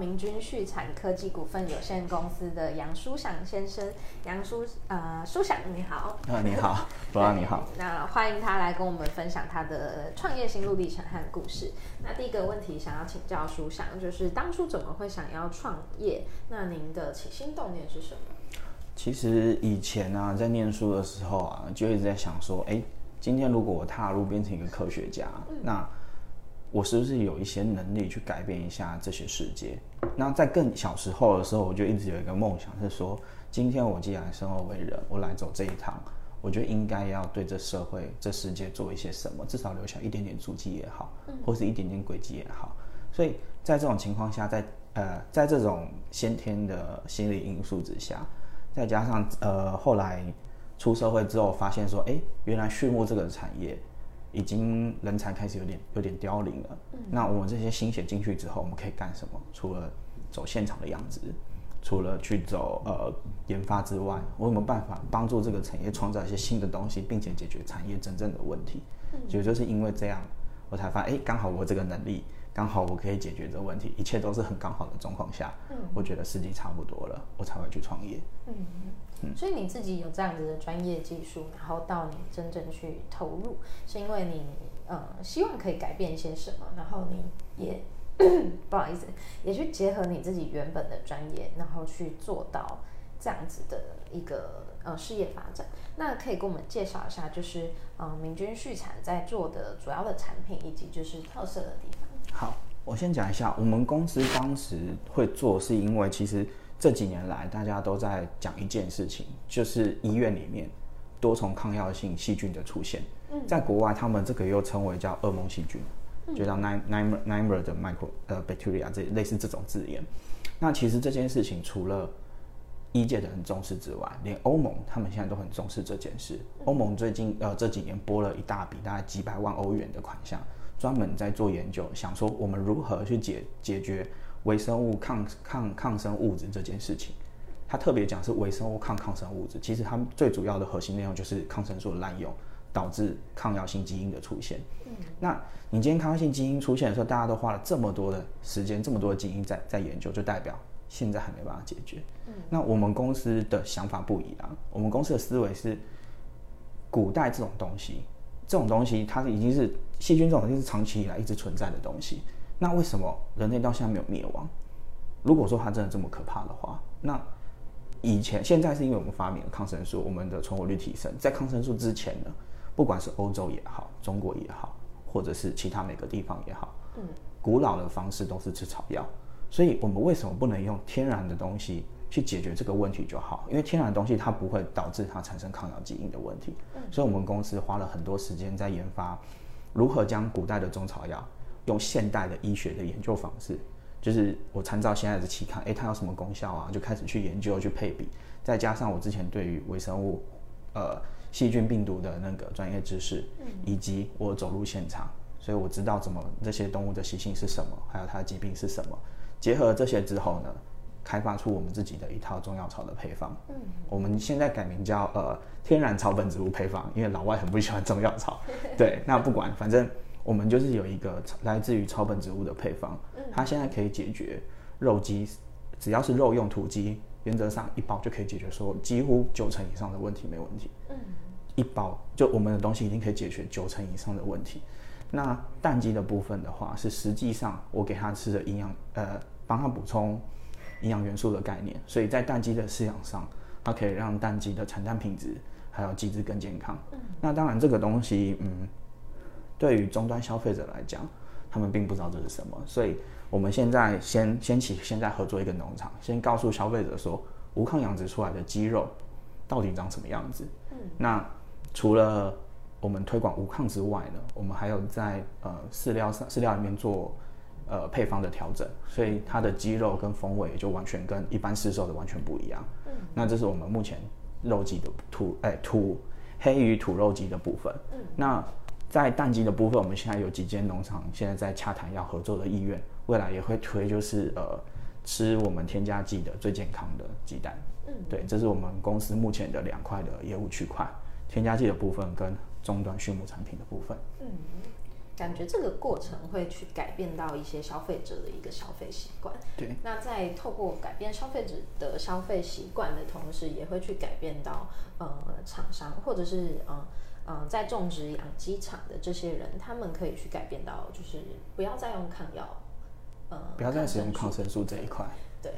明君畜产科技股份有限公司的杨书祥先生，杨书呃书祥你好，啊你好，罗老你好，那欢迎他来跟我们分享他的创业心路历程和故事。那第一个问题想要请教书祥，就是当初怎么会想要创业？那您的起心动念是什么？其实以前呢、啊，在念书的时候啊，就一直在想说，哎，今天如果我踏入变成一个科学家，嗯、那我是不是有一些能力去改变一下这些世界？那在更小时候的时候，我就一直有一个梦想，是说，今天我既然生而为人，我来走这一趟，我觉得应该要对这社会、这世界做一些什么，至少留下一点点足迹也好，或是一点点轨迹也好。所以在这种情况下，在呃，在这种先天的心理因素之下，再加上呃后来出社会之后，发现说，哎，原来畜牧这个产业。已经人才开始有点有点凋零了。嗯，那我们这些新血进去之后，我们可以干什么？除了走现场的样子，除了去走呃研发之外，我有没有办法帮助这个产业创造一些新的东西，并且解决产业真正的问题？嗯，也就是因为这样，我才发现，哎，刚好我这个能力，刚好我可以解决这个问题，一切都是很刚好的状况下，嗯，我觉得时机差不多了，我才会去创业。嗯。所以你自己有这样子的专业技术，然后到你真正去投入，是因为你呃希望可以改变一些什么，然后你也 不好意思，也去结合你自己原本的专业，然后去做到这样子的一个呃事业发展。那可以给我们介绍一下，就是嗯明君畜产在做的主要的产品以及就是特色的地方。好，我先讲一下，我们公司当时会做，是因为其实。这几年来，大家都在讲一件事情，就是医院里面多重抗药性细菌的出现。嗯在国外，他们这个又称为叫“噩梦细菌”，就叫 nightmare 的 micro 呃 bacteria 这类似这种字眼。那其实这件事情除了医界的很重视之外，连欧盟他们现在都很重视这件事。欧盟最近呃这几年拨了一大笔，大概几百万欧元的款项，专门在做研究，想说我们如何去解解决。微生物抗抗抗生物质这件事情，他特别讲是微生物抗抗生物质，其实他们最主要的核心内容就是抗生素的滥用导致抗药性基因的出现。嗯，那你今天抗药性基因出现的时候，大家都花了这么多的时间，这么多的基因在在研究，就代表现在还没办法解决。嗯，那我们公司的想法不一样，我们公司的思维是，古代这种东西，这种东西它已经是细菌这种东西是长期以来一直存在的东西。那为什么人类到现在没有灭亡？如果说它真的这么可怕的话，那以前现在是因为我们发明了抗生素，我们的存活率提升。在抗生素之前呢，不管是欧洲也好，中国也好，或者是其他每个地方也好，嗯，古老的方式都是吃草药。所以我们为什么不能用天然的东西去解决这个问题就好？因为天然的东西它不会导致它产生抗药基因的问题。所以我们公司花了很多时间在研发如何将古代的中草药。用现代的医学的研究方式，就是我参照现在的期刊，诶，它有什么功效啊？就开始去研究、去配比，再加上我之前对于微生物、呃细菌、病毒的那个专业知识，以及我走入现场，所以我知道怎么这些动物的习性是什么，还有它的疾病是什么。结合这些之后呢，开发出我们自己的一套中药草的配方。嗯，我们现在改名叫呃天然草本植物配方，因为老外很不喜欢中药草。对，那不管，反正。我们就是有一个来自于草本植物的配方，它现在可以解决肉鸡，只要是肉用土鸡，原则上一包就可以解决说几乎九成以上的问题没问题。嗯，一包就我们的东西已经可以解决九成以上的问题。那蛋鸡的部分的话，是实际上我给它吃的营养，呃，帮它补充营养元素的概念，所以在蛋鸡的饲养上，它可以让蛋鸡的产蛋品质还有鸡只更健康。嗯，那当然这个东西，嗯。对于终端消费者来讲，他们并不知道这是什么，所以我们现在先先起现在合作一个农场，先告诉消费者说，无抗养殖出来的鸡肉到底长什么样子。嗯，那除了我们推广无抗之外呢，我们还有在呃饲料上饲料里面做呃配方的调整，所以它的鸡肉跟风味也就完全跟一般市售的完全不一样。嗯，那这是我们目前肉鸡的土哎土黑鱼土肉鸡的部分。嗯，那在蛋鸡的部分，我们现在有几间农场现在在洽谈要合作的意愿，未来也会推就是呃吃我们添加剂的最健康的鸡蛋。嗯，对，这是我们公司目前的两块的业务区块，添加剂的部分跟终端畜牧产品的部分。嗯。感觉这个过程会去改变到一些消费者的一个消费习惯。对。那在透过改变消费者的消费习惯的同时，也会去改变到呃厂商或者是呃呃在种植养鸡场的这些人，他们可以去改变到就是不要再用抗药，呃不要再使用抗生素这一块。对。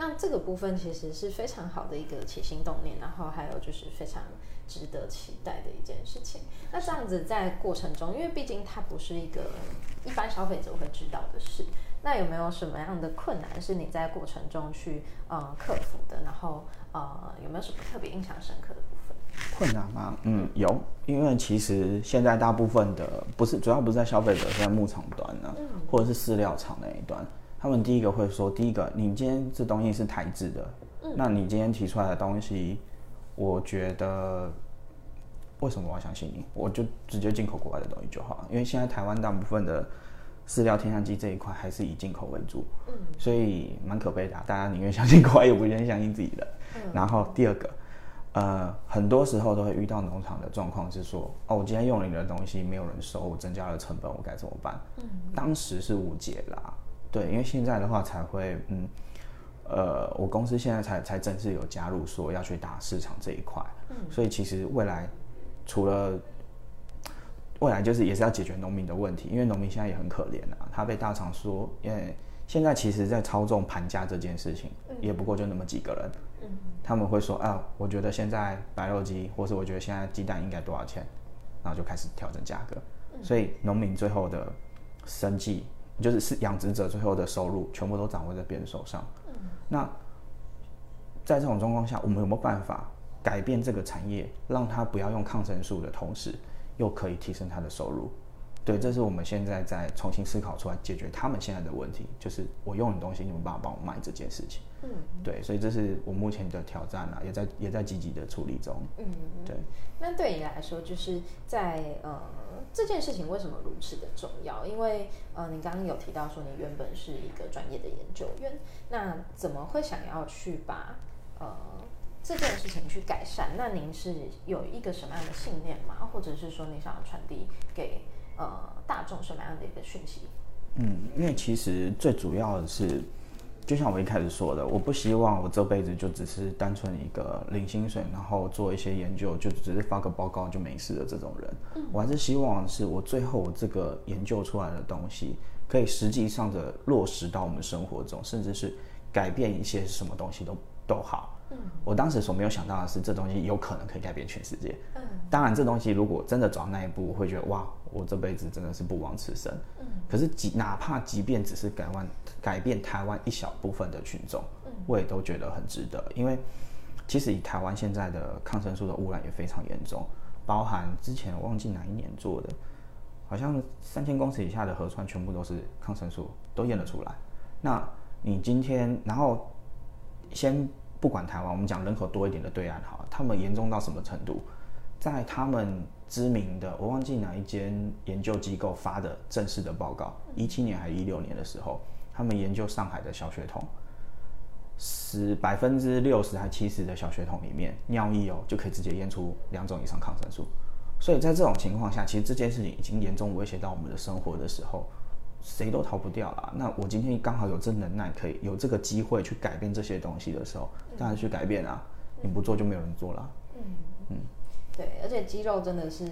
那这个部分其实是非常好的一个起心动念，然后还有就是非常。值得期待的一件事情。那这样子在过程中，因为毕竟它不是一个一般消费者会知道的事，那有没有什么样的困难是你在过程中去呃克服的？然后呃有没有什么特别印象深刻的部分？困难吗？嗯，有，因为其实现在大部分的不是主要不是在消费者，是在牧场端呢，嗯、或者是饲料厂那一端，他们第一个会说，第一个你今天这东西是台制的，嗯，那你今天提出来的东西。我觉得，为什么我要相信你？我就直接进口国外的东西就好了，因为现在台湾大部分的饲料添加剂这一块还是以进口为主，嗯，所以蛮可悲的啊，大家宁愿相信国外，也不愿意相信自己的。嗯，然后第二个，呃，很多时候都会遇到农场的状况是说，哦，我今天用了你的东西，没有人收，我增加了成本，我该怎么办？嗯，当时是无解啦，对，因为现在的话才会，嗯。呃，我公司现在才才正式有加入，说要去打市场这一块，嗯，所以其实未来除了未来就是也是要解决农民的问题，因为农民现在也很可怜啊，他被大厂说，因为现在其实在操纵盘价这件事情，也不过就那么几个人，嗯，他们会说啊，我觉得现在白肉鸡，或是我觉得现在鸡蛋应该多少钱，然后就开始调整价格，所以农民最后的生计，就是是养殖者最后的收入，全部都掌握在别人手上。那在这种状况下，我们有没有办法改变这个产业，让它不要用抗生素的同时，又可以提升它的收入？对，这是我们现在在重新思考出来解决他们现在的问题，就是我用你东西，你们办法帮我卖这件事情。嗯，对，所以这是我目前的挑战啊，也在也在积极的处理中。嗯，对。那对你来说，就是在呃。这件事情为什么如此的重要？因为呃，你刚刚有提到说你原本是一个专业的研究员，那怎么会想要去把呃这件事情去改善？那您是有一个什么样的信念吗？或者是说你想要传递给呃大众什么样的一个讯息？嗯，因为其实最主要的是。就像我一开始说的，我不希望我这辈子就只是单纯一个领薪水，然后做一些研究，就只是发个报告就没事的这种人。嗯。我还是希望是我最后这个研究出来的东西，可以实际上的落实到我们生活中，甚至是改变一些什么东西都都好。嗯。我当时所没有想到的是，这东西有可能可以改变全世界。嗯。当然，这东西如果真的走到那一步，我会觉得哇。我这辈子真的是不枉此生。嗯，可是即哪怕即便只是改弯改变台湾一小部分的群众，嗯，我也都觉得很值得。因为其实以台湾现在的抗生素的污染也非常严重，包含之前忘记哪一年做的，好像三千公尺以下的河川全部都是抗生素，都验了出来。那你今天，然后先不管台湾，我们讲人口多一点的对岸哈，他们严重到什么程度？在他们知名的，我忘记哪一间研究机构发的正式的报告，一七年还是一六年的时候，他们研究上海的小学童，十百分之六十还七十的小学童里面，尿液哦就可以直接验出两种以上抗生素。所以在这种情况下，其实这件事情已经严重威胁到我们的生活的时候，谁都逃不掉了。那我今天刚好有这能耐，可以有这个机会去改变这些东西的时候，当然去改变啊！你不做就没有人做了。嗯嗯。对，而且鸡肉真的是，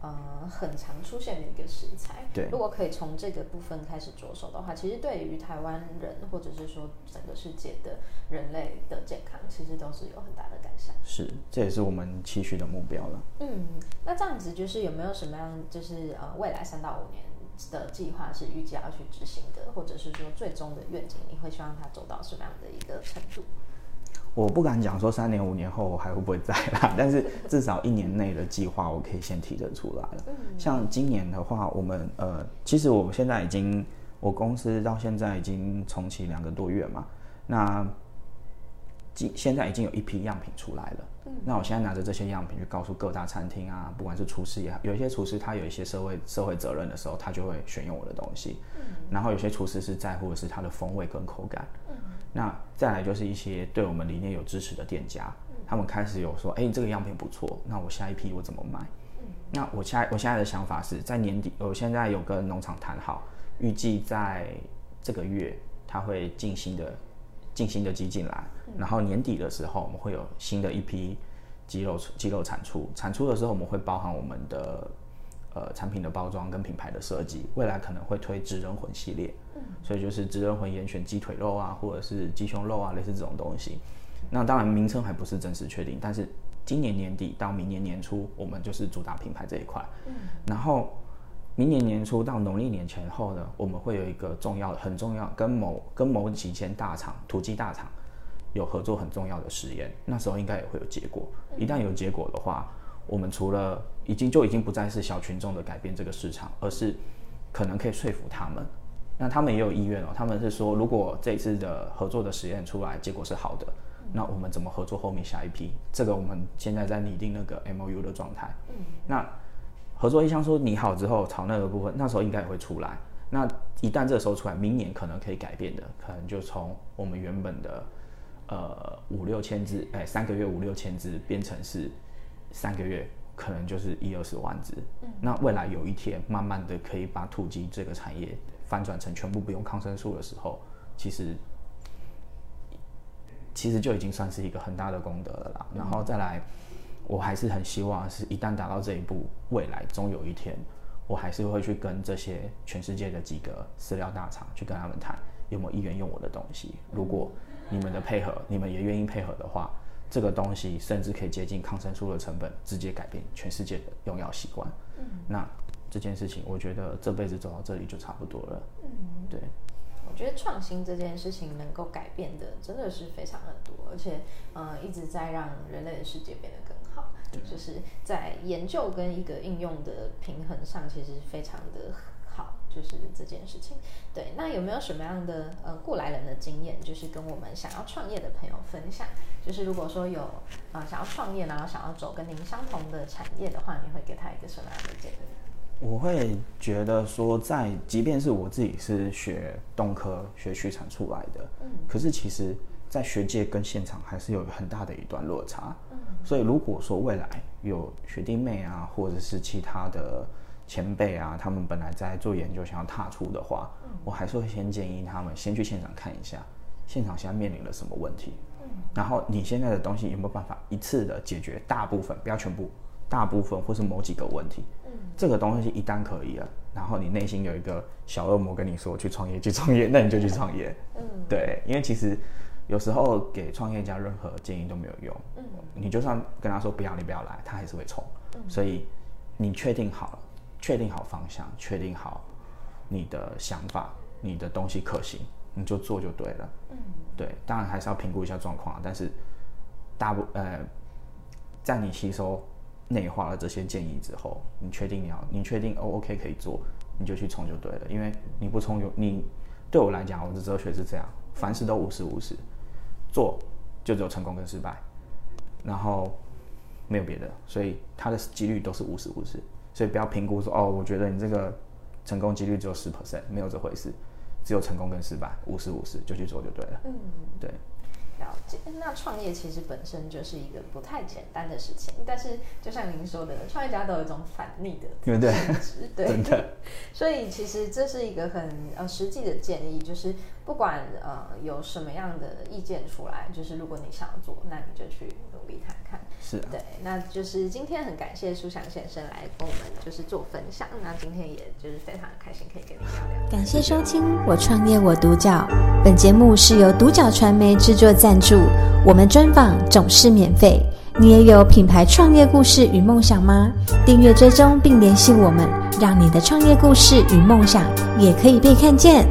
呃，很常出现的一个食材。对，如果可以从这个部分开始着手的话，其实对于台湾人或者是说整个世界的人类的健康，其实都是有很大的改善。是，这也是我们期许的目标了。嗯，那这样子就是有没有什么样，就是呃，未来三到五年的计划是预计要去执行的，或者是说最终的愿景，你会希望它走到什么样的一个程度？我不敢讲说三年五年后我还会不会在啦，但是至少一年内的计划我可以先提得出来了。像今年的话，我们呃，其实我们现在已经，我公司到现在已经重启两个多月嘛。那今现在已经有一批样品出来了。嗯，那我现在拿着这些样品去告诉各大餐厅啊，不管是厨师也好，有一些厨师他有一些社会社会责任的时候，他就会选用我的东西。嗯，然后有些厨师是在乎的是它的风味跟口感。嗯，那再来就是一些对我们理念有支持的店家，他们开始有说，哎，这个样品不错，那我下一批我怎么卖？嗯，那我现在我现在的想法是在年底，我现在有跟农场谈好，预计在这个月他会进新的。进新的鸡进来，然后年底的时候我们会有新的一批鸡肉鸡肉产出。产出的时候我们会包含我们的呃产品的包装跟品牌的设计。未来可能会推职人魂系列，所以就是职人魂严选鸡腿肉啊，或者是鸡胸肉啊，类似这种东西。那当然名称还不是正式确定，但是今年年底到明年年初，我们就是主打品牌这一块。嗯然后。明年年初到农历年前后呢，我们会有一个重要的、很重要，跟某跟某几间大厂、土鸡大厂有合作很重要的实验，那时候应该也会有结果。一旦有结果的话，我们除了已经就已经不再是小群众的改变这个市场，而是可能可以说服他们。那他们也有意愿哦，他们是说，如果这一次的合作的实验出来结果是好的，那我们怎么合作后面下一批？这个我们现在在拟定那个 MOU 的状态。嗯，那。合作意向说拟好之后，朝那个部分，那时候应该也会出来。那一旦这时候出来，明年可能可以改变的，可能就从我们原本的呃五六千只，哎，三个月五六千只，变成是三个月可能就是一二十万只。嗯。那未来有一天，慢慢的可以把土鸡这个产业翻转成全部不用抗生素的时候，其实其实就已经算是一个很大的功德了啦。然后再来。我还是很希望，是一旦达到这一步，未来终有一天，我还是会去跟这些全世界的几个饲料大厂去跟他们谈，有没有意愿用我的东西。如果你们的配合，你们也愿意配合的话，这个东西甚至可以接近抗生素的成本，直接改变全世界的用药习惯。嗯，那这件事情，我觉得这辈子走到这里就差不多了。嗯，对。我觉得创新这件事情能够改变的真的是非常的多，而且，呃，一直在让人类的世界变得更好。对，就是在研究跟一个应用的平衡上，其实非常的好。就是这件事情，对。那有没有什么样的呃过来人的经验，就是跟我们想要创业的朋友分享？就是如果说有呃想要创业，然后想要走跟您相同的产业的话，你会给他一个什么样的建议？我会觉得说，在即便是我自己是学动科学畜产出来的，嗯，可是其实，在学界跟现场还是有很大的一段落差，嗯，所以如果说未来有学弟妹啊，或者是其他的前辈啊，他们本来在做研究想要踏出的话，嗯，我还是会先建议他们先去现场看一下，现场现在面临了什么问题，嗯，然后你现在的东西有没有办法一次的解决大部分，不要全部。大部分或是某几个问题，嗯，这个东西一旦可以了，然后你内心有一个小恶魔跟你说去创业去创业，那你就去创业，嗯，对，因为其实有时候给创业家任何建议都没有用，嗯，你就算跟他说不要，你不要来，他还是会冲，嗯，所以你确定好了，确定好方向，确定好你的想法，你的东西可行，你就做就对了，嗯，对，当然还是要评估一下状况，但是大部呃，在你吸收。内化了这些建议之后，你确定你要，你确定 O OK 可以做，你就去冲就对了。因为你不冲，有你对我来讲，我的哲学是这样：凡事都五十五十，做就只有成功跟失败，然后没有别的，所以它的几率都是五十五十。所以不要评估说哦，我觉得你这个成功几率只有十 percent，没有这回事，只有成功跟失败，五十五十就去做就对了。嗯，对。了解，那创业其实本身就是一个不太简单的事情，但是就像您说的，创业家都有一种反逆的性质，对，对，对，所以其实这是一个很呃实际的建议，就是不管呃有什么样的意见出来，就是如果你想要做，那你就去努力看看。是啊，对，那就是今天很感谢舒翔先生来跟我们就是做分享，那今天也就是非常开心可以跟你聊聊。感谢收听《我创业我独角》，本节目是由独角传媒制作赞助，我们专访总是免费。你也有品牌创业故事与梦想吗？订阅追踪并联系我们，让你的创业故事与梦想也可以被看见。